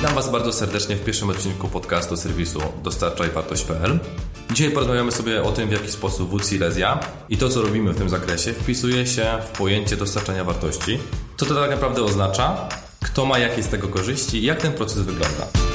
Witam Was bardzo serdecznie w pierwszym odcinku podcastu serwisu dostarczajwartość.pl. Dzisiaj porozmawiamy sobie o tym, w jaki sposób WC Silesia i to, co robimy w tym zakresie, wpisuje się w pojęcie dostarczania wartości. Co to tak naprawdę oznacza, kto ma jakie z tego korzyści jak ten proces wygląda.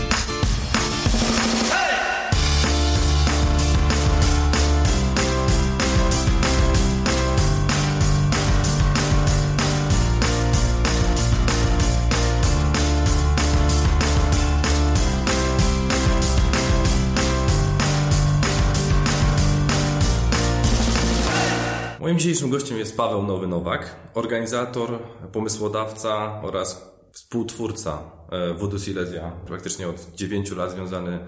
Dzisiejszym gościem jest Paweł Nowy Nowak, organizator, pomysłodawca oraz współtwórca e, Voodoo Silesia, praktycznie od 9 lat związany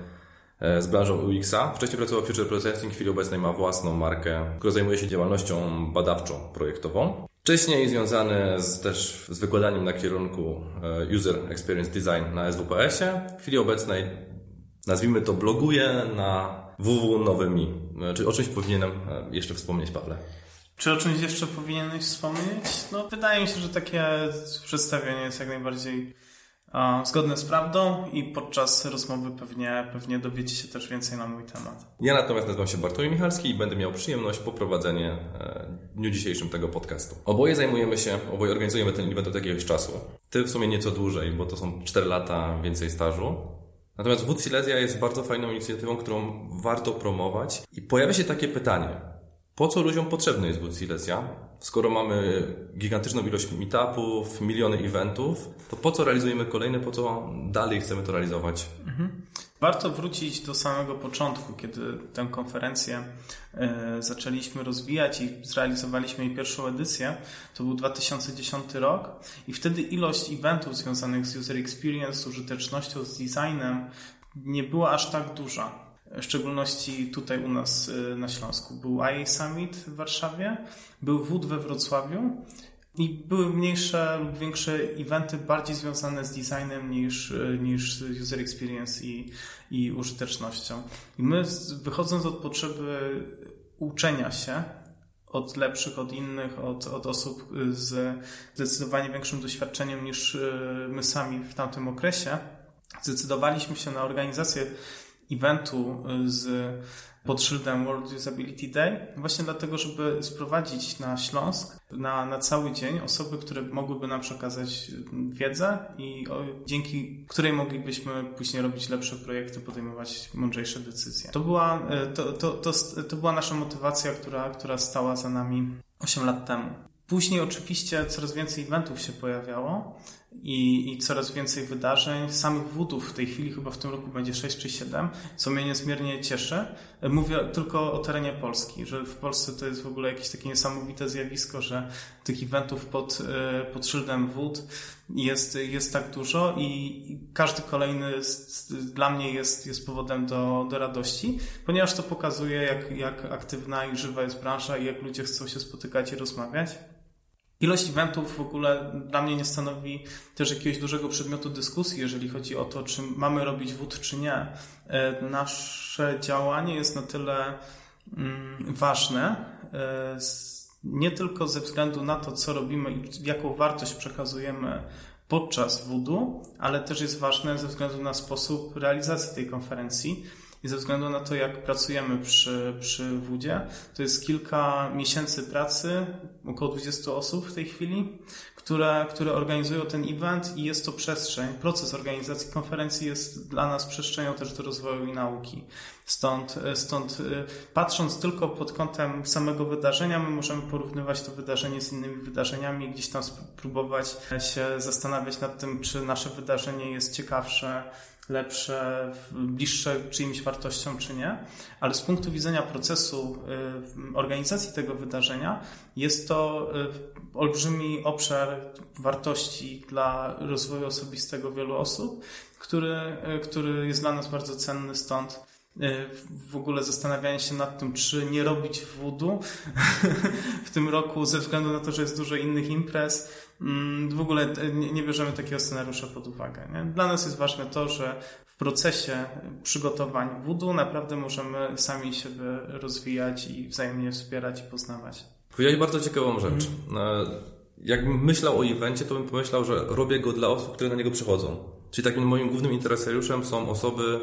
e, z branżą UX-a. Wcześniej pracował w Future Processing, w chwili obecnej ma własną markę, która zajmuje się działalnością badawczą, projektową. Wcześniej związany z, też z wykładaniem na kierunku e, User Experience Design na SWPS-ie. W chwili obecnej, nazwijmy to, bloguje na www Nowymi. Czy o czymś powinienem jeszcze wspomnieć, Pawle? Czy o czymś jeszcze powinieneś wspomnieć? No, wydaje mi się, że takie przedstawienie jest jak najbardziej zgodne z prawdą i podczas rozmowy pewnie, pewnie dowiecie się też więcej na mój temat. Ja natomiast nazywam się Bartłomiej Michalski i będę miał przyjemność poprowadzenie e, w dniu dzisiejszym tego podcastu. Oboje zajmujemy się, oboje organizujemy ten event od jakiegoś czasu. Ty w sumie nieco dłużej, bo to są 4 lata więcej stażu. Natomiast Wód Silesia jest bardzo fajną inicjatywą, którą warto promować. I pojawia się takie pytanie. Po co ludziom potrzebny jest Wood Silesia? Skoro mamy gigantyczną ilość meetupów, miliony eventów, to po co realizujemy kolejne, po co dalej chcemy to realizować? Mhm. Warto wrócić do samego początku, kiedy tę konferencję e, zaczęliśmy rozwijać i zrealizowaliśmy jej pierwszą edycję. To był 2010 rok i wtedy ilość eventów związanych z user experience, użytecznością, z designem nie była aż tak duża w szczególności tutaj u nas y, na Śląsku. Był IA Summit w Warszawie, był WUD we Wrocławiu i były mniejsze lub większe eventy bardziej związane z designem niż, y, niż user experience i, i użytecznością. I my wychodząc od potrzeby uczenia się, od lepszych, od innych, od, od osób z zdecydowanie większym doświadczeniem niż y, my sami w tamtym okresie, zdecydowaliśmy się na organizację eventu y, z pod szyldem World Usability Day, właśnie dlatego, żeby sprowadzić na Śląsk na, na cały dzień osoby, które mogłyby nam przekazać wiedzę i o, dzięki której moglibyśmy później robić lepsze projekty, podejmować mądrzejsze decyzje. To była, y, to, to, to, to była nasza motywacja, która, która stała za nami 8 lat temu. Później oczywiście coraz więcej eventów się pojawiało i, i coraz więcej wydarzeń. Samych wódów w tej chwili chyba w tym roku będzie 6 czy 7, co mnie niezmiernie cieszy. Mówię tylko o terenie Polski, że w Polsce to jest w ogóle jakieś takie niesamowite zjawisko, że tych eventów pod, e, pod szyldem wód jest, jest tak dużo i każdy kolejny dla mnie jest, jest powodem do, do radości, ponieważ to pokazuje, jak, jak aktywna i żywa jest branża i jak ludzie chcą się spotykać i rozmawiać. Ilość eventów w ogóle dla mnie nie stanowi też jakiegoś dużego przedmiotu dyskusji, jeżeli chodzi o to, czy mamy robić wód, czy nie. E, nasze działanie jest na tyle mm, ważne, e, nie tylko ze względu na to, co robimy i jaką wartość przekazujemy podczas wudu, ale też jest ważne ze względu na sposób realizacji tej konferencji i ze względu na to, jak pracujemy przy, przy WUDzie, to jest kilka miesięcy pracy, około 20 osób w tej chwili, które, które organizują ten event i jest to przestrzeń, proces organizacji konferencji jest dla nas przestrzenią też do rozwoju i nauki. Stąd, stąd y, patrząc tylko pod kątem samego wydarzenia, my możemy porównywać to wydarzenie z innymi wydarzeniami, gdzieś tam spróbować się zastanawiać nad tym, czy nasze wydarzenie jest ciekawsze, lepsze, bliższe czyimś wartościom, czy nie, ale z punktu widzenia procesu y, organizacji tego wydarzenia jest to y, olbrzymi obszar wartości dla rozwoju osobistego wielu osób, który, y, który jest dla nas bardzo cenny, stąd w ogóle zastanawianie się nad tym, czy nie robić wudu w tym roku ze względu na to, że jest dużo innych imprez, w ogóle nie bierzemy takiego scenariusza pod uwagę. Nie? Dla nas jest ważne to, że w procesie przygotowań wudu naprawdę możemy sami siebie rozwijać i wzajemnie wspierać i poznawać. Powiedziałeś bardzo ciekawą rzecz. Mm. Jak myślał o evencie, to bym pomyślał, że robię go dla osób, które na niego przychodzą. Czyli takim moim głównym interesariuszem są osoby,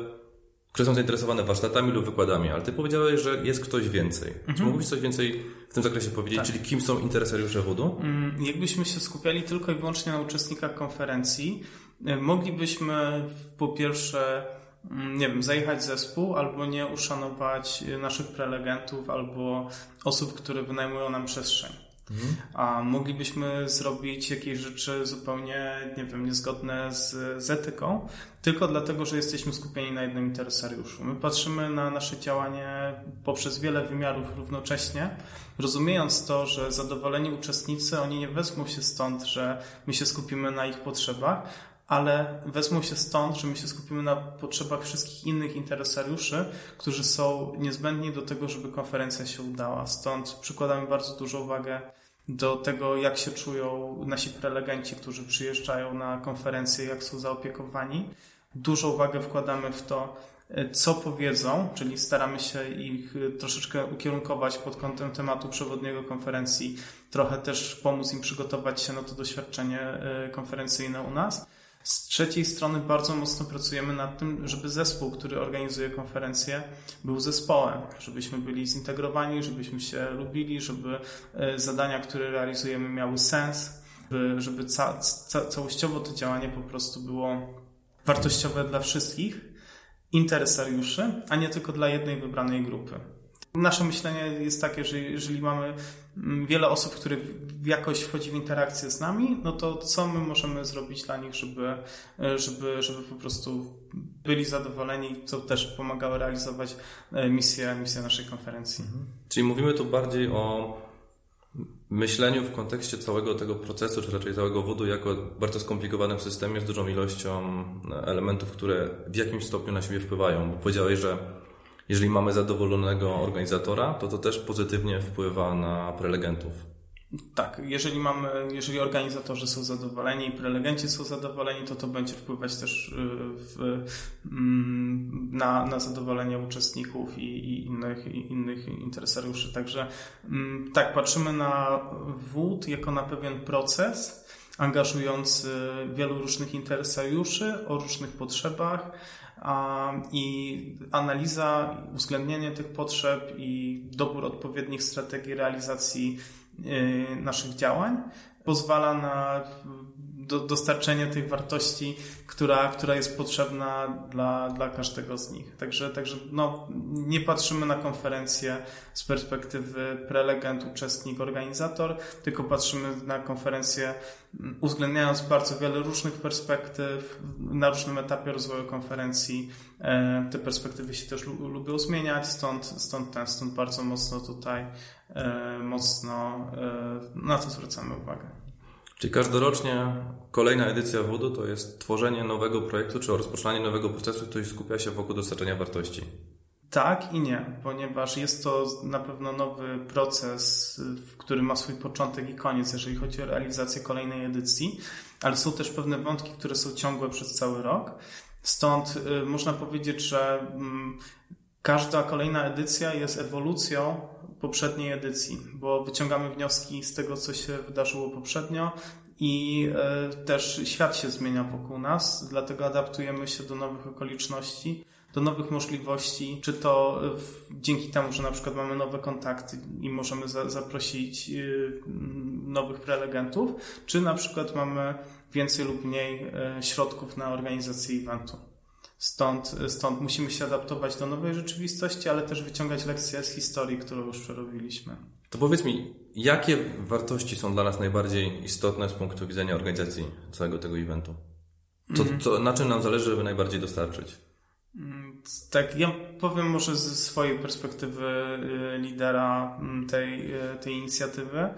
które są zainteresowane warsztatami lub wykładami, ale ty powiedziałeś, że jest ktoś więcej. Mhm. Czy mógłbyś coś więcej w tym zakresie powiedzieć, tak. czyli kim są interesariusze WUDU? Mm, jakbyśmy się skupiali tylko i wyłącznie na uczestnikach konferencji, y, moglibyśmy po pierwsze mm, nie wiem, zajechać zespół, albo nie uszanować naszych prelegentów, albo osób, które wynajmują nam przestrzeń. Mhm. A moglibyśmy zrobić jakieś rzeczy zupełnie, nie wiem, niezgodne z, z etyką, tylko dlatego, że jesteśmy skupieni na jednym interesariuszu. My patrzymy na nasze działanie poprzez wiele wymiarów równocześnie, rozumiejąc to, że zadowoleni uczestnicy, oni nie wezmą się stąd, że my się skupimy na ich potrzebach, ale wezmą się stąd, że my się skupimy na potrzebach wszystkich innych interesariuszy, którzy są niezbędni do tego, żeby konferencja się udała. Stąd przykładamy bardzo dużą uwagę do tego, jak się czują nasi prelegenci, którzy przyjeżdżają na konferencję, jak są zaopiekowani. Dużą uwagę wkładamy w to, co powiedzą, czyli staramy się ich troszeczkę ukierunkować pod kątem tematu przewodniego konferencji, trochę też pomóc im przygotować się na to doświadczenie e, konferencyjne u nas. Z trzeciej strony bardzo mocno pracujemy nad tym, żeby zespół, który organizuje konferencję, był zespołem, żebyśmy byli zintegrowani, żebyśmy się lubili, żeby e, zadania, które realizujemy, miały sens, żeby ca ca całościowo to działanie po prostu było wartościowe dla wszystkich interesariuszy, a nie tylko dla jednej wybranej grupy. Nasze myślenie jest takie, że jeżeli mamy mm, wiele osób, które jakoś wchodzi w interakcję z nami, no to co my możemy zrobić dla nich, żeby, e, żeby, żeby po prostu byli zadowoleni, co też pomagało realizować e, misję, misję naszej konferencji. Mhm. Czyli mówimy tu bardziej o myśleniu w kontekście całego tego procesu, czy raczej całego wodu, jako bardzo skomplikowanym systemie z dużą ilością elementów, które w jakimś stopniu na siebie wpływają. Bo powiedziałeś, że jeżeli mamy zadowolonego organizatora, to to też pozytywnie wpływa na prelegentów. Tak, jeżeli mamy, jeżeli organizatorzy są zadowoleni i prelegenci są zadowoleni, to to będzie wpływać też y, w, mm, na, na zadowolenie uczestników i, i innych, i innych interesariuszy. Także mm, tak, patrzymy na wód jako na pewien proces angażujący wielu różnych interesariuszy o różnych potrzebach, i analiza, uwzględnienie tych potrzeb i dobór odpowiednich strategii realizacji y, naszych działań pozwala na do, dostarczenie tej wartości, która, która jest potrzebna dla, dla każdego z nich. Także, także no, nie patrzymy na konferencję z perspektywy prelegent, uczestnik, organizator, tylko patrzymy na konferencję uwzględniając bardzo wiele różnych perspektyw na różnym etapie rozwoju konferencji. E, te perspektywy się też lubią zmieniać, stąd, stąd, ten, stąd bardzo mocno tutaj e, mocno e, na to zwracamy uwagę. Czyli każdorocznie kolejna edycja WUDU to jest tworzenie nowego projektu, czy rozpoczynanie nowego procesu, który skupia się wokół dostarczenia wartości. Tak i nie, ponieważ jest to na pewno nowy proces, który ma swój początek i koniec, jeżeli chodzi o realizację kolejnej edycji, ale są też pewne wątki, które są ciągłe przez cały rok. Stąd y, można powiedzieć, że mm, każda kolejna edycja jest ewolucją poprzedniej edycji, bo wyciągamy wnioski z tego, co się wydarzyło poprzednio i e, też świat się zmienia wokół nas, dlatego adaptujemy się do nowych okoliczności, do nowych możliwości, czy to dzięki temu, że na przykład mamy nowe kontakty i możemy za, zaprosić y, nowych prelegentów, czy na przykład mamy więcej lub mniej e, środków na organizację eventu. Stąd, stąd musimy się adaptować do nowej rzeczywistości, ale też wyciągać lekcje z historii, którą już przerobiliśmy. To powiedz mi, jakie wartości są dla nas najbardziej istotne z punktu widzenia organizacji całego tego eventu? Co, mm. co, na czym nam zależy, żeby najbardziej dostarczyć? Mm, tak, ja powiem może ze swojej perspektywy y, lidera mm, tej, y, tej inicjatywy.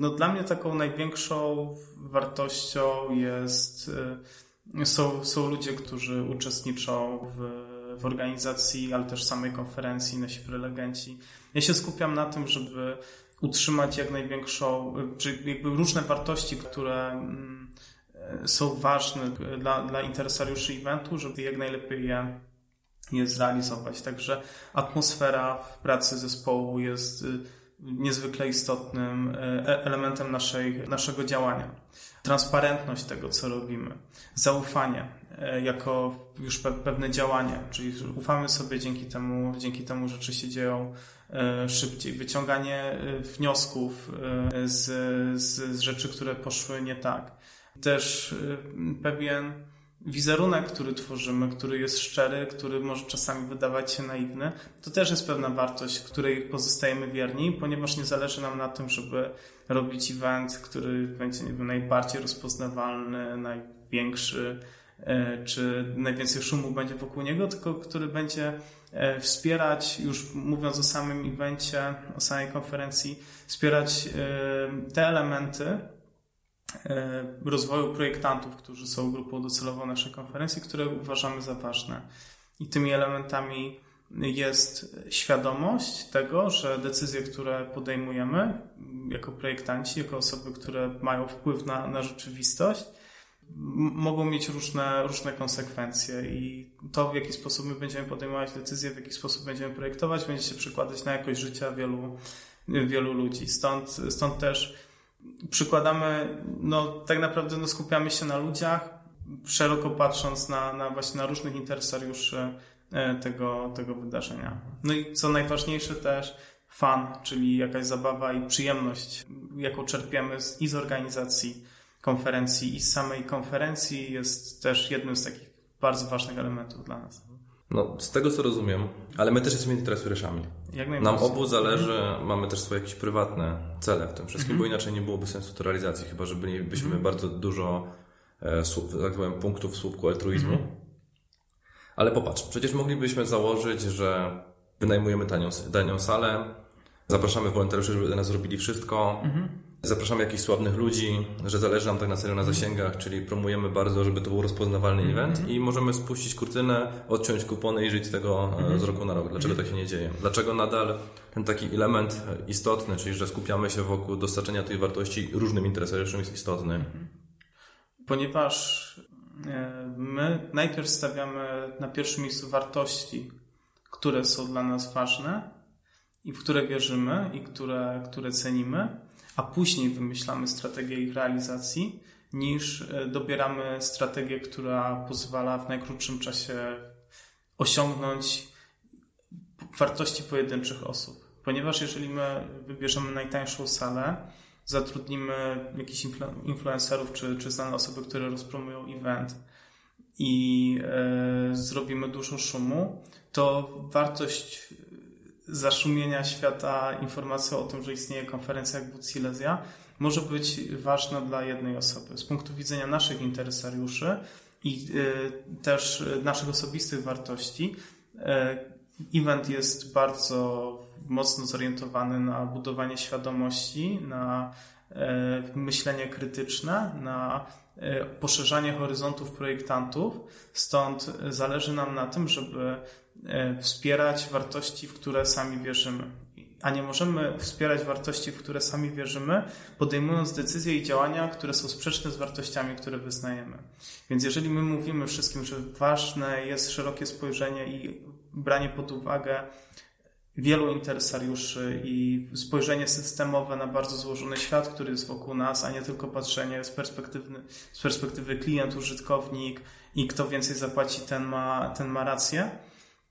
No dla mnie taką największą wartością jest y, są, są ludzie, którzy uczestniczą w, w organizacji, ale też samej konferencji, nasi prelegenci. Ja się skupiam na tym, żeby utrzymać jak największą, czy jakby różne wartości, które mm, są ważne dla, dla interesariuszy eventu, żeby jak najlepiej je, je zrealizować. Także atmosfera w pracy zespołu jest niezwykle istotnym e, elementem naszej, naszego działania. Transparentność tego, co robimy, zaufanie e, jako już pewne działanie, czyli ufamy sobie dzięki temu, dzięki temu rzeczy się dzieją e, szybciej, wyciąganie wniosków z, z, z rzeczy, które poszły nie tak. Też pewien wizerunek, który tworzymy, który jest szczery, który może czasami wydawać się naiwny, to też jest pewna wartość, której pozostajemy wierni, ponieważ nie zależy nam na tym, żeby robić event, który będzie nie wiem, najbardziej rozpoznawalny, największy, e, czy najwięcej szumu będzie wokół niego, tylko który będzie e, wspierać, już mówiąc o samym evencie, o samej konferencji, wspierać e, te elementy, rozwoju projektantów, którzy są grupą docelową naszej konferencji, które uważamy za ważne. I tymi elementami jest świadomość tego, że decyzje, które podejmujemy jako projektanci, jako osoby, które mają wpływ na, na rzeczywistość, mogą mieć różne, różne konsekwencje i to, w jaki sposób my będziemy podejmować decyzje, w jaki sposób będziemy projektować, będzie się przekładać na jakość życia wielu, wielu ludzi. Stąd, stąd też przykładamy, no tak naprawdę no, skupiamy się na ludziach, szeroko patrząc na, na właśnie na różnych interesariuszy e, tego, tego wydarzenia. No i co najważniejsze też fan, czyli jakaś zabawa i przyjemność, jaką czerpiemy z, i z organizacji konferencji i z samej konferencji jest też jednym z takich bardzo ważnych elementów dla nas. No, z tego co rozumiem, ale my też jesteśmy interesariuszami. Nam obu zależy, mhm. mamy też swoje jakieś prywatne cele w tym wszystkim, mhm. bo inaczej nie byłoby sensu to realizacji, chyba że bylibyśmy mhm. bardzo dużo e, tak powiem, punktów w słupku altruizmu. Mhm. Ale popatrz, przecież moglibyśmy założyć, że wynajmujemy tanią, tanią salę, zapraszamy wolontariuszy, żeby dla nas zrobili wszystko, mhm. Zapraszamy jakichś sławnych ludzi, że zależy nam tak na serio na zasięgach, czyli promujemy bardzo, żeby to był rozpoznawalny mm -hmm. event i możemy spuścić kurtynę, odciąć kupony i żyć z tego mm -hmm. z roku na rok. Dlaczego tak się nie dzieje? Dlaczego nadal ten taki element istotny, czyli że skupiamy się wokół dostarczenia tej wartości różnym interesariuszom jest istotny? Mhm. Ponieważ e, my najpierw stawiamy na pierwszym miejscu wartości, które są dla nas ważne i w które wierzymy i które, które cenimy a później wymyślamy strategię ich realizacji, niż e, dobieramy strategię, która pozwala w najkrótszym czasie osiągnąć wartości pojedynczych osób. Ponieważ jeżeli my wybierzemy najtańszą salę, zatrudnimy jakichś influencerów czy, czy znane osoby, które rozpromują event i e, zrobimy dużo szumu, to wartość zaszumienia świata informacją o tym, że istnieje konferencja jak Wód Silesia, może być ważna dla jednej osoby. Z punktu widzenia naszych interesariuszy i y, też naszych osobistych wartości, y, event jest bardzo mocno zorientowany na budowanie świadomości, na myślenie krytyczne, na poszerzanie horyzontów projektantów. Stąd zależy nam na tym, żeby E, wspierać wartości, w które sami wierzymy. A nie możemy wspierać wartości, w które sami wierzymy, podejmując decyzje i działania, które są sprzeczne z wartościami, które wyznajemy. Więc jeżeli my mówimy wszystkim, że ważne jest szerokie spojrzenie i branie pod uwagę wielu interesariuszy i spojrzenie systemowe na bardzo złożony świat, który jest wokół nas, a nie tylko patrzenie z perspektywy, z perspektywy klient, użytkownik i kto więcej zapłaci, ten ma, ten ma rację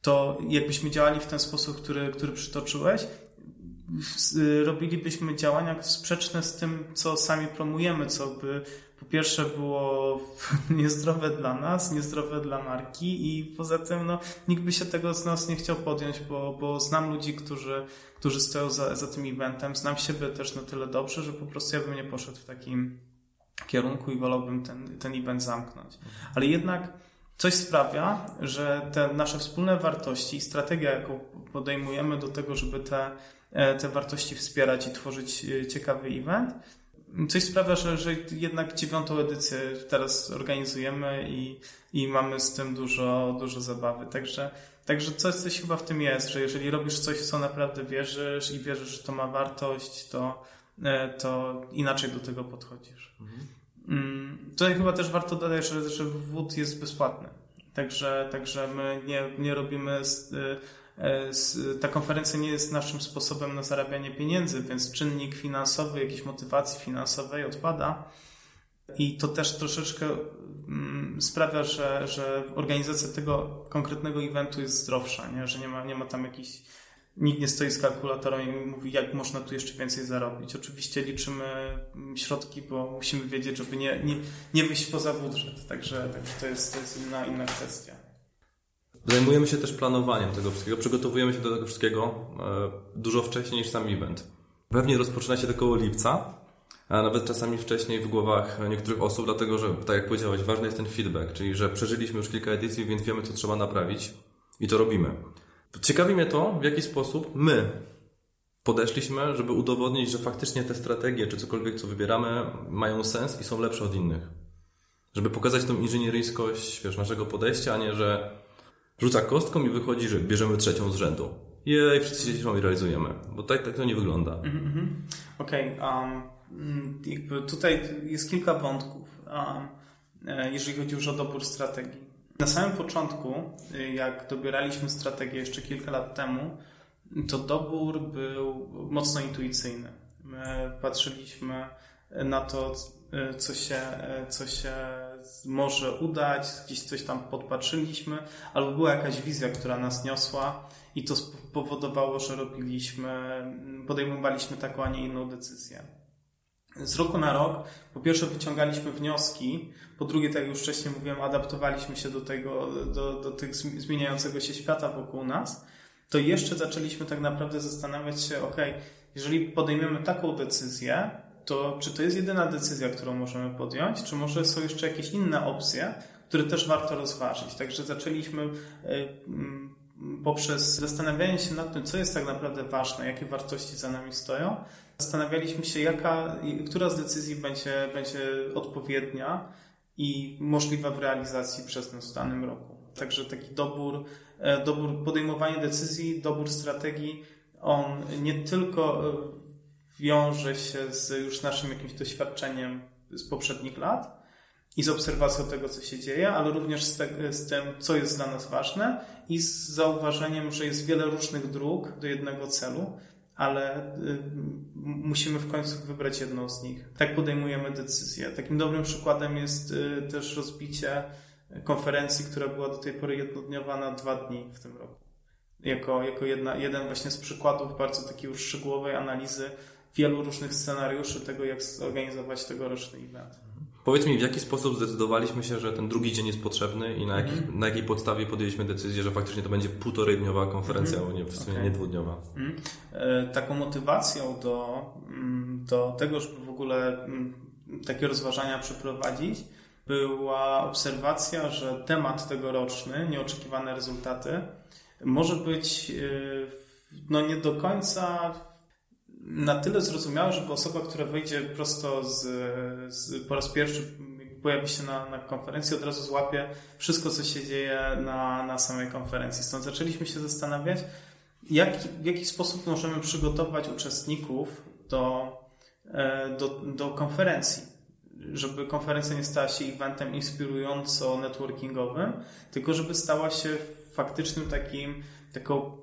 to jakbyśmy działali w ten sposób, który, który przytoczyłeś, robilibyśmy działania sprzeczne z tym, co sami promujemy, co by po pierwsze było niezdrowe dla nas, niezdrowe dla marki i poza tym no, nikt by się tego z nas nie chciał podjąć, bo, bo znam ludzi, którzy, którzy stoją za, za tym eventem, znam siebie też na tyle dobrze, że po prostu ja bym nie poszedł w takim kierunku i wolałbym ten, ten event zamknąć. Ale jednak coś sprawia, że te nasze wspólne wartości i strategia, jaką podejmujemy do tego, żeby te, e, te wartości wspierać i tworzyć e, ciekawy event, coś sprawia, że, że jednak dziewiątą edycję teraz organizujemy i, i mamy z tym dużo, dużo zabawy. Także, także coś, coś chyba w tym jest, że jeżeli robisz coś, w co naprawdę wierzysz i wierzysz, że to ma wartość, to, e, to inaczej do tego podchodzisz. Mhm. Mm, tutaj chyba też warto dodać, że, że wód jest bezpłatny. Także, także my nie, nie robimy e, ta konferencja nie jest naszym sposobem na zarabianie pieniędzy, więc czynnik finansowy, jakiejś motywacji finansowej odpada. I to też troszeczkę mm, sprawia, że, że organizacja tego konkretnego eventu jest zdrowsza, nie? że nie ma, nie ma tam jakichś Nikt nie stoi z kalkulatorem i mówi, jak można tu jeszcze więcej zarobić. Oczywiście liczymy mm, środki, bo musimy wiedzieć, żeby nie, nie, nie wyjść poza budżet. Także, także to, jest, to jest inna, inna kwestia. Zajmujemy się też planowaniem tego wszystkiego, przygotowujemy się do tego wszystkiego e, dużo wcześniej niż sam event. Pewnie rozpoczyna się to około lipca, a nawet czasami wcześniej w głowach niektórych osób, dlatego że, tak jak powiedziałeś, ważny jest ten feedback, czyli że przeżyliśmy już kilka edycji, więc wiemy, co trzeba naprawić i to robimy. Ciekawi mnie to, w jaki sposób my podeszliśmy, żeby udowodnić, że faktycznie te strategie, czy cokolwiek, co wybieramy, mają sens i są lepsze od innych. Żeby pokazać tą inżynieryjskość wiesz, naszego podejścia, a nie, że rzuca kostką i wychodzi, że bierzemy trzecią z rzędu. Jej, wszyscy się cieszą i realizujemy. Bo tak, tak to nie wygląda. Mm -hmm. Okej. Okay, um, tutaj jest kilka wątków, um, jeżeli chodzi już o dobór strategii. Na samym początku, y, jak dobieraliśmy strategię jeszcze kilka lat temu, to dobór był mocno intuicyjny. My patrzyliśmy na to, y, co się, y, co się może udać, gdzieś coś tam podpatrzyliśmy, albo była jakaś wizja, która nas niosła i to spowodowało, że robiliśmy, podejmowaliśmy taką, a nie inną decyzję. Z roku na rok, po pierwsze, wyciągaliśmy wnioski, po drugie, tak jak już wcześniej mówiłem, adaptowaliśmy się do tego, do, do tych zmieniającego się świata wokół nas, to jeszcze zaczęliśmy tak naprawdę zastanawiać się, ok, jeżeli podejmiemy taką decyzję, to czy to jest jedyna decyzja, którą możemy podjąć, czy może są jeszcze jakieś inne opcje, które też warto rozważyć. Także zaczęliśmy e, poprzez zastanawianie się nad tym, co jest tak naprawdę ważne, jakie wartości za nami stoją, zastanawialiśmy się, jaka, która z decyzji będzie, będzie odpowiednia i możliwa w realizacji przez nas w danym roku. Także taki dobór, e, dobór podejmowanie decyzji, dobór strategii, on nie tylko e, wiąże się z już naszym jakimś doświadczeniem z poprzednich lat i z obserwacją tego, co się dzieje, ale również z, te, z tym, co jest dla nas ważne i z zauważeniem, że jest wiele różnych dróg do jednego celu ale y, musimy w końcu wybrać jedną z nich. Tak podejmujemy decyzję. Takim dobrym przykładem jest y, też rozbicie konferencji, która była do tej pory jednodniowa na dwa dni w tym roku. Jako, jako jedna, jeden właśnie z przykładów bardzo takiej już szczegółowej analizy wielu różnych scenariuszy tego, jak zorganizować tegoroczny event. Powiedz mi, w jaki sposób zdecydowaliśmy się, że ten drugi dzień jest potrzebny i na, jaki, mm. na jakiej podstawie podjęliśmy decyzję, że faktycznie to będzie półtorej dniowa konferencja, mm. a nie, w sumie okay. nie dwudniowa? Mm. E, taką motywacją do, mm, do tego, żeby w ogóle mm, takie rozważania przeprowadzić, była obserwacja, że temat tegoroczny, nieoczekiwane rezultaty, może być e, no nie do końca na tyle zrozumiałe, żeby osoba, która wyjdzie prosto z, z po raz pierwszy pojawi się na, na konferencji, od razu złapie wszystko, co się dzieje na, na samej konferencji. Stąd zaczęliśmy się zastanawiać, jak, w jaki sposób możemy przygotować uczestników do, e, do, do konferencji. Żeby konferencja nie stała się eventem inspirująco networkingowym, tylko żeby stała się faktycznym takim, taką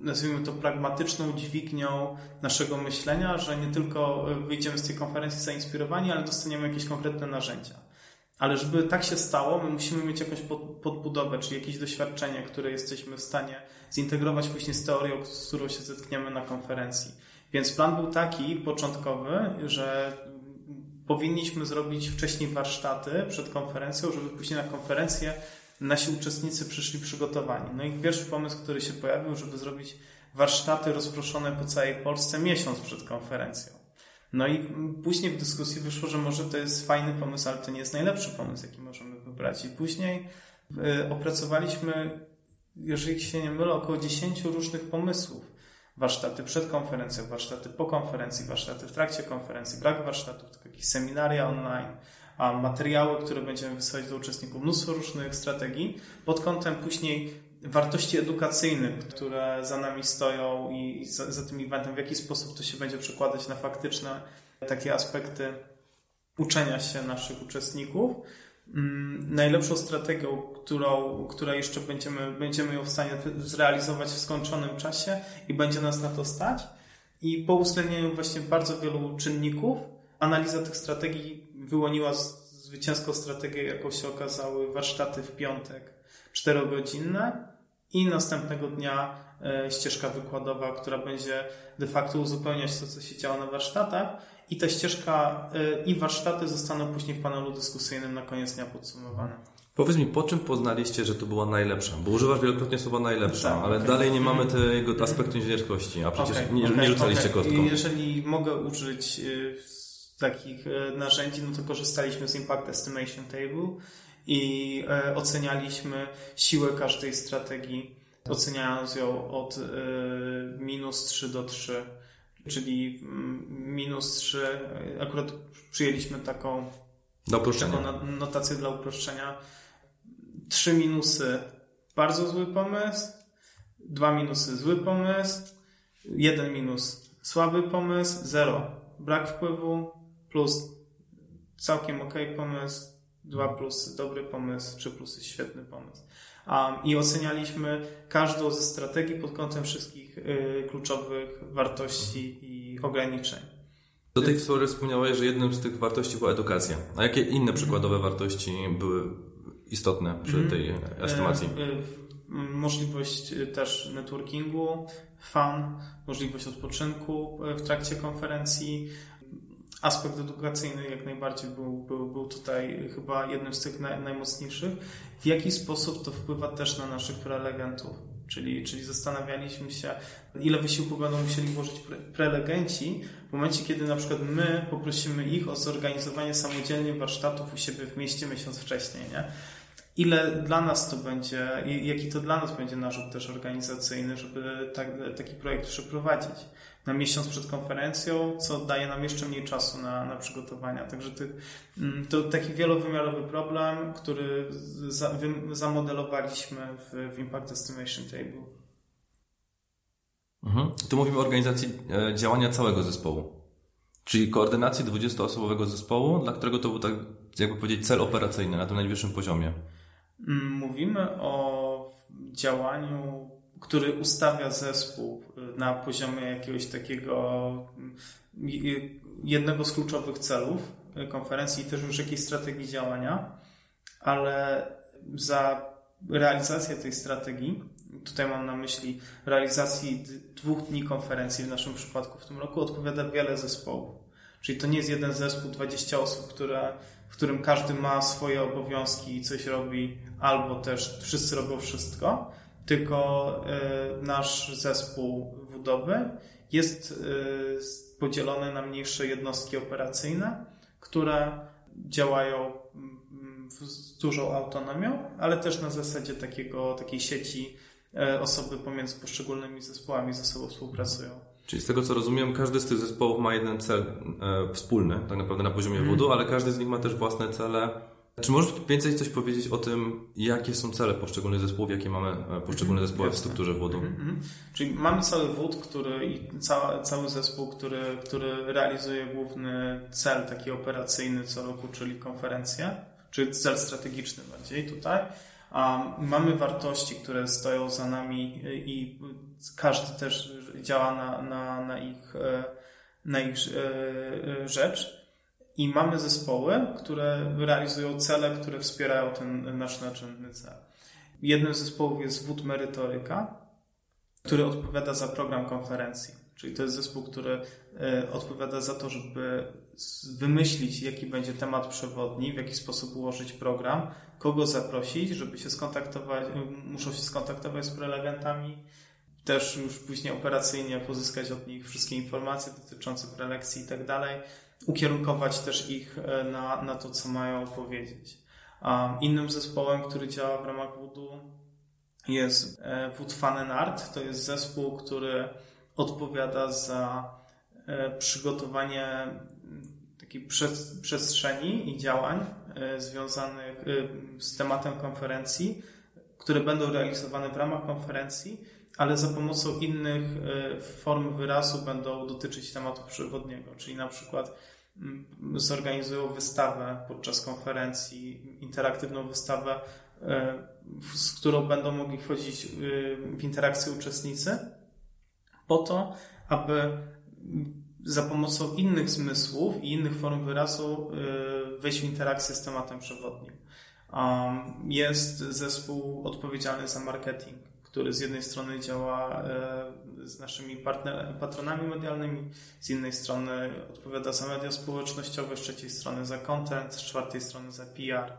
nazwijmy to pragmatyczną dźwignią naszego myślenia, że nie tylko wyjdziemy z tej konferencji zainspirowani, ale dostaniemy jakieś konkretne narzędzia. Ale żeby tak się stało, my musimy mieć jakąś podbudowę, czy jakieś doświadczenie, które jesteśmy w stanie zintegrować później z teorią, z którą się zetkniemy na konferencji. Więc plan był taki początkowy, że powinniśmy zrobić wcześniej warsztaty przed konferencją, żeby później na konferencję nasi uczestnicy przyszli przygotowani. No i pierwszy pomysł, który się pojawił, żeby zrobić warsztaty rozproszone po całej Polsce miesiąc przed konferencją. No i później w dyskusji wyszło, że może to jest fajny pomysł, ale to nie jest najlepszy pomysł, jaki możemy wybrać. I później y, opracowaliśmy, jeżeli się nie mylę, około 10 różnych pomysłów. Warsztaty przed konferencją, warsztaty po konferencji, warsztaty w trakcie konferencji, brak warsztatów, tylko jakieś seminaria online, a materiały, które będziemy wysyłać do uczestników, mnóstwo różnych strategii pod kątem później wartości edukacyjnych, które za nami stoją i za, za tym eventem, w jaki sposób to się będzie przekładać na faktyczne takie aspekty uczenia się naszych uczestników. Mm, najlepszą strategią, którą, która jeszcze będziemy, będziemy ją w stanie zrealizować w skończonym czasie i będzie nas na to stać. I po uwzględnieniu właśnie bardzo wielu czynników, analiza tych strategii wyłoniła zwycięską strategię, jaką się okazały warsztaty w piątek, czterogodzinne i następnego dnia e, ścieżka wykładowa, która będzie de facto uzupełniać to, co się działo na warsztatach i ta ścieżka y, i warsztaty zostaną później w panelu dyskusyjnym na koniec dnia podsumowane. Powiedz mi, po czym poznaliście, że to była najlepsza? Bo używasz wielokrotnie słowa najlepsza, tak, ale okay. dalej nie mamy tego aspektu inżynierskości, a przecież okay, nie, okay, nie rzucaliście kostką. Jeżeli mogę użyć takich y, narzędzi, no to korzystaliśmy z Impact Estimation Table i ocenialiśmy siłę każdej strategii, oceniając ją od minus 3 do 3 czyli mm, minus 3. Akurat przyjęliśmy taką, taką notację dla uproszczenia. Trzy minusy bardzo zły pomysł, dwa minusy zły pomysł, jeden minus słaby pomysł, zero brak wpływu, plus całkiem ok pomysł, dwa plusy dobry pomysł, trzy plusy świetny pomysł i ocenialiśmy każdą ze strategii pod kątem wszystkich y, kluczowych wartości i ograniczeń. Do tej pory wspomniałeś, że jednym z tych wartości była edukacja. A jakie inne przykładowe wartości były istotne przy mhm. tej estymacji? Y, y, możliwość też networkingu, fun, możliwość odpoczynku w trakcie konferencji, aspekt edukacyjny jak najbardziej był, był, był tutaj chyba jednym z tych naj, najmocniejszych. W jaki sposób to wpływa też na naszych prelegentów? Czyli, czyli zastanawialiśmy się, ile wysiłku będą musieli włożyć pre prelegenci w momencie, kiedy na przykład my poprosimy ich o zorganizowanie samodzielnie warsztatów u siebie w mieście miesiąc wcześniej, nie? Ile dla nas to będzie, jaki to dla nas będzie narzut też organizacyjny, żeby tak, taki projekt przeprowadzić na miesiąc przed konferencją, co daje nam jeszcze mniej czasu na, na przygotowania. Także ty, mm, to taki wielowymiarowy problem, który za, zamodelowaliśmy w, w Impact Estimation Table. Mhm. Tu mówimy o organizacji e, działania całego zespołu. Czyli koordynacji 20-osobowego zespołu, dla którego to był tak, jakby powiedzieć, cel operacyjny na tym najwyższym poziomie. Mm, mówimy o działaniu który ustawia zespół na poziomie jakiegoś takiego y, jednego z kluczowych celów konferencji i też już jakiejś strategii działania, ale za realizację tej strategii, tutaj mam na myśli realizacji dwóch dni konferencji w naszym przypadku w tym roku, odpowiada wiele zespołów. Czyli to nie jest jeden zespół, 20 osób, które, w którym każdy ma swoje obowiązki i coś robi, albo też wszyscy robią wszystko, tylko e, nasz zespół budowy jest e, podzielony na mniejsze jednostki operacyjne, które działają mm, z dużą autonomią, ale też na zasadzie takiego, takiej sieci e, osoby pomiędzy poszczególnymi zespołami ze sobą współpracują. Czyli z tego co rozumiem, każdy z tych zespołów ma jeden cel e, wspólny, tak naprawdę na poziomie mm. wudu, ale każdy z nich ma też własne cele czy możesz więcej coś powiedzieć o tym, jakie są cele poszczególnych zespołów, jakie mamy e, poszczególne mhm, zespoły w strukturze wodu? Mm -hmm. Czyli mamy cały wód, który i cały, cały zespół, który, który realizuje główny cel taki operacyjny co roku, czyli konferencję, czy cel strategiczny bardziej tutaj. A mamy wartości, które stoją za nami i każdy też działa na, na, na ich, e, na ich e, rzecz. I mamy zespoły, które realizują cele, które wspierają ten nasz naczelny cel. Jednym z zespołów jest WUD Merytoryka, który odpowiada za program konferencji. Czyli to jest zespół, który e, odpowiada za to, żeby wymyślić, jaki będzie temat przewodni, w jaki sposób ułożyć program, kogo zaprosić, żeby się skontaktować, muszą się skontaktować z prelegentami, też już później operacyjnie pozyskać od nich wszystkie informacje dotyczące prelekcji i tak dalej ukierunkować też ich e, na, na to, co mają powiedzieć. Innym zespołem, który działa w ramach Voodoo jest e, Wood Fun and Art. To jest zespół, który odpowiada za e, przygotowanie takiej przestrzeni i działań związanych z tematem konferencji, które będą realizowane w ramach konferencji, ale za pomocą innych form wyrazu będą dotyczyć tematu przewodniego, czyli na przykład mm, zorganizują wystawę podczas konferencji, interaktywną wystawę, z którą będą mogli wchodzić w interakcję uczestnicy, po to, aby za pomocą innych zmysłów i innych form wyrazu wejść w interakcję z tematem przewodnim. Jest zespół odpowiedzialny za marketing, który z jednej strony działa e, z naszymi patronami medialnymi, z innej strony odpowiada za media społecznościowe, z trzeciej strony za content, z czwartej strony za PR.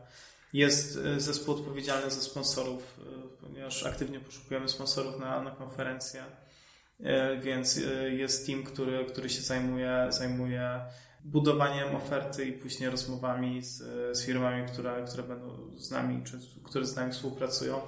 Jest e, zespół odpowiedzialny za sponsorów, e, ponieważ aktywnie poszukujemy sponsorów na, na konferencję, więc jest team, który, który się zajmuje, zajmuje budowaniem oferty i później rozmowami z, z firmami, które, które będą z nami, czy które z nami współpracują.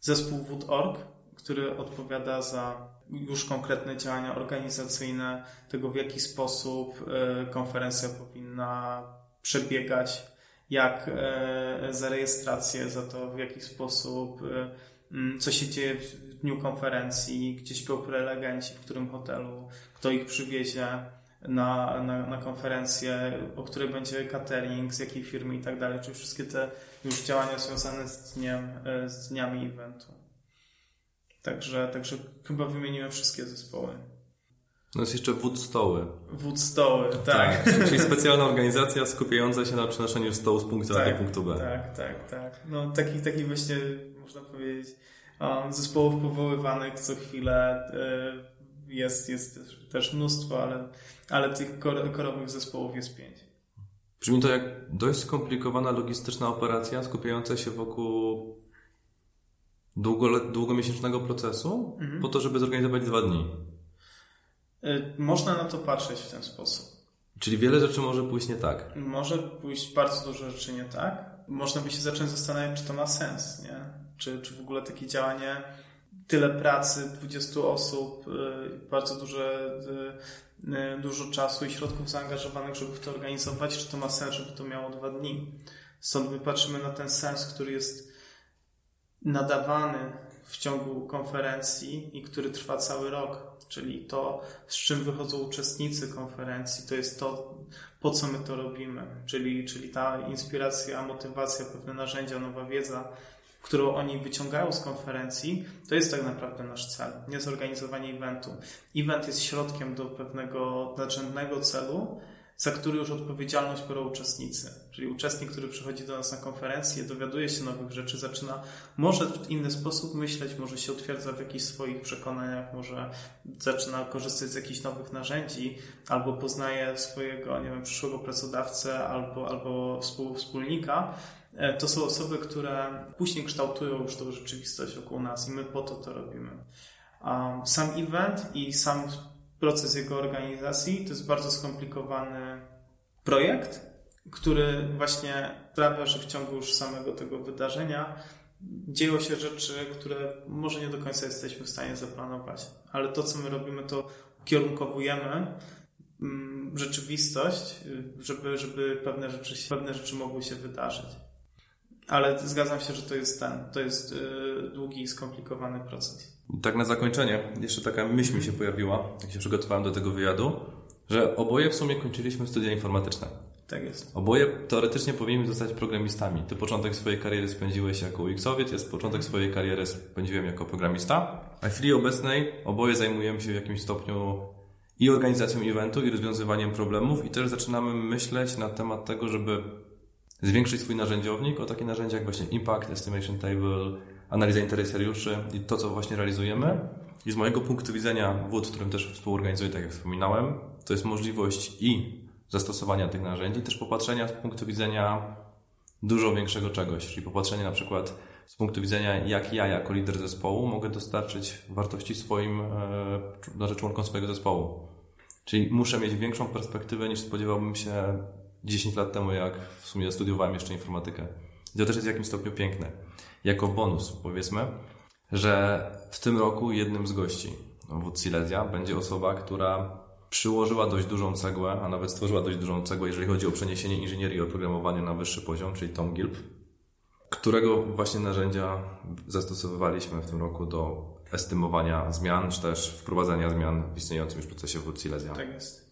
Zespół Wood.org, który odpowiada za już konkretne działania organizacyjne, tego w jaki sposób e, konferencja powinna przebiegać, jak e, za rejestrację, za to w jaki sposób, e, co się dzieje w dniu konferencji, gdzie śpią prelegenci, w którym hotelu, kto ich przywiezie na, na, na konferencję, o której będzie catering, z jakiej firmy i tak dalej, czyli wszystkie te już działania związane z, dniem, e, z dniami eventu. Także, także chyba wymieniłem wszystkie zespoły. No jest jeszcze wód stoły. Wód stoły, tak. tak. Czyli specjalna organizacja skupiająca się na przenoszeniu stołu z punktu tak, A do punktu B. Tak, tak, tak. No taki, taki właśnie, można powiedzieć, zespołów powoływanych co chwilę e, jest, jest też mnóstwo, ale, ale tych korowych zespołów jest pięć. Brzmi to jak dość skomplikowana logistyczna operacja skupiająca się wokół długo, długomiesięcznego procesu mhm. po to, żeby zorganizować dwa dni. Y, można na to patrzeć w ten sposób. Czyli wiele rzeczy może pójść nie tak. Może pójść bardzo dużo rzeczy nie tak. Można by się zacząć zastanawiać, czy to ma sens, nie? Czy, czy w ogóle takie działanie tyle pracy, 20 osób, y, bardzo duże, y, y, dużo czasu i środków zaangażowanych, żeby to organizować, czy to ma sens, żeby to miało dwa dni. Stąd my patrzymy na ten sens, który jest nadawany w ciągu konferencji i który trwa cały rok, czyli to, z czym wychodzą uczestnicy konferencji, to jest to, po co my to robimy, czyli, czyli ta inspiracja, motywacja, pewne narzędzia, nowa wiedza, którą oni wyciągają z konferencji, to jest tak naprawdę nasz cel, nie zorganizowanie eventu. Event jest środkiem do pewnego nadrzędnego celu, za który już odpowiedzialność biorą uczestnicy. Czyli uczestnik, który przychodzi do nas na konferencję, dowiaduje się nowych rzeczy, zaczyna może w inny sposób myśleć, może się utwierdza w jakichś swoich przekonaniach, może zaczyna korzystać z jakichś nowych narzędzi, albo poznaje swojego, nie wiem, przyszłego pracodawcę, albo, albo współnika, E, to są osoby, które później kształtują już tą rzeczywistość wokół nas i my po to to robimy. Sam event i sam proces jego organizacji to jest bardzo skomplikowany projekt, który właśnie sprawia, że w ciągu już samego tego wydarzenia dzieją się rzeczy, które może nie do końca jesteśmy w stanie zaplanować, ale to, co my robimy, to ukierunkowujemy mm, rzeczywistość, żeby, żeby pewne, rzeczy, pewne rzeczy mogły się wydarzyć. Ale zgadzam się, że to jest ten, to jest yy, długi i skomplikowany proces. Tak na zakończenie, jeszcze taka myśl mi się pojawiła, jak się przygotowałem do tego wywiadu, że oboje w sumie kończyliśmy studia informatyczne. Tak jest. Oboje teoretycznie powinniśmy zostać programistami. Ty początek swojej kariery spędziłeś jako UX-owiec, ja początek swojej kariery spędziłem jako programista. A w chwili obecnej oboje zajmujemy się w jakimś stopniu i organizacją eventu, i rozwiązywaniem problemów, i też zaczynamy myśleć na temat tego, żeby zwiększyć swój narzędziownik o takie narzędzia jak właśnie Impact, Estimation Table, analiza interesariuszy i to, co właśnie realizujemy. I z mojego punktu widzenia WOD, w którym też współorganizuję, tak jak wspominałem, to jest możliwość i zastosowania tych narzędzi, też popatrzenia z punktu widzenia dużo większego czegoś, czyli popatrzenie na przykład z punktu widzenia, jak ja jako lider zespołu mogę dostarczyć wartości swoim, e, znaczy członkom swojego zespołu. Czyli muszę mieć większą perspektywę niż spodziewałbym się 10 lat temu, jak w sumie studiowałem jeszcze informatykę. I to też jest w jakimś stopniu piękne. Jako bonus, powiedzmy, że w tym roku jednym z gości wód Silesia będzie osoba, która przyłożyła dość dużą cegłę, a nawet stworzyła dość dużą cegłę, jeżeli chodzi o przeniesienie inżynierii oprogramowania na wyższy poziom, czyli Tom Gilb, którego właśnie narzędzia zastosowywaliśmy w tym roku do estymowania zmian, czy też wprowadzania zmian w istniejącym już procesie wód Silesia. Tak jest.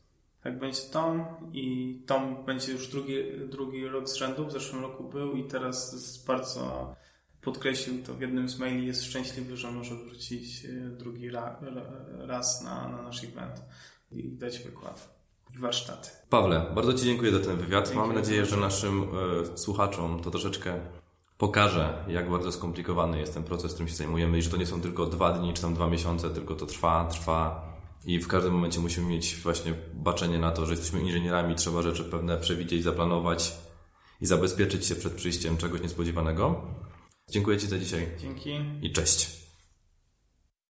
Tak będzie Tom i Tom będzie już drugi, drugi rok z rzędu, w zeszłym roku był i teraz bardzo podkreślił to w jednym z maili, jest szczęśliwy, że może wrócić e, drugi ra, raz na, na nasz event i dać wykład i warsztaty. Pawle, bardzo Ci dziękuję za ten wywiad. Dziękuję Mamy nadzieję, że naszym e, słuchaczom to troszeczkę pokaże, jak bardzo skomplikowany jest ten proces, którym się zajmujemy i że to nie są tylko dwa dni czy tam dwa miesiące, tylko to trwa, trwa i w każdym momencie musimy mieć właśnie baczenie na to, że jesteśmy inżynierami, trzeba rzeczy pewne przewidzieć, zaplanować i zabezpieczyć się przed przyjściem czegoś niespodziewanego. Dziękuję Ci za dzisiaj. Dzięki. I cześć.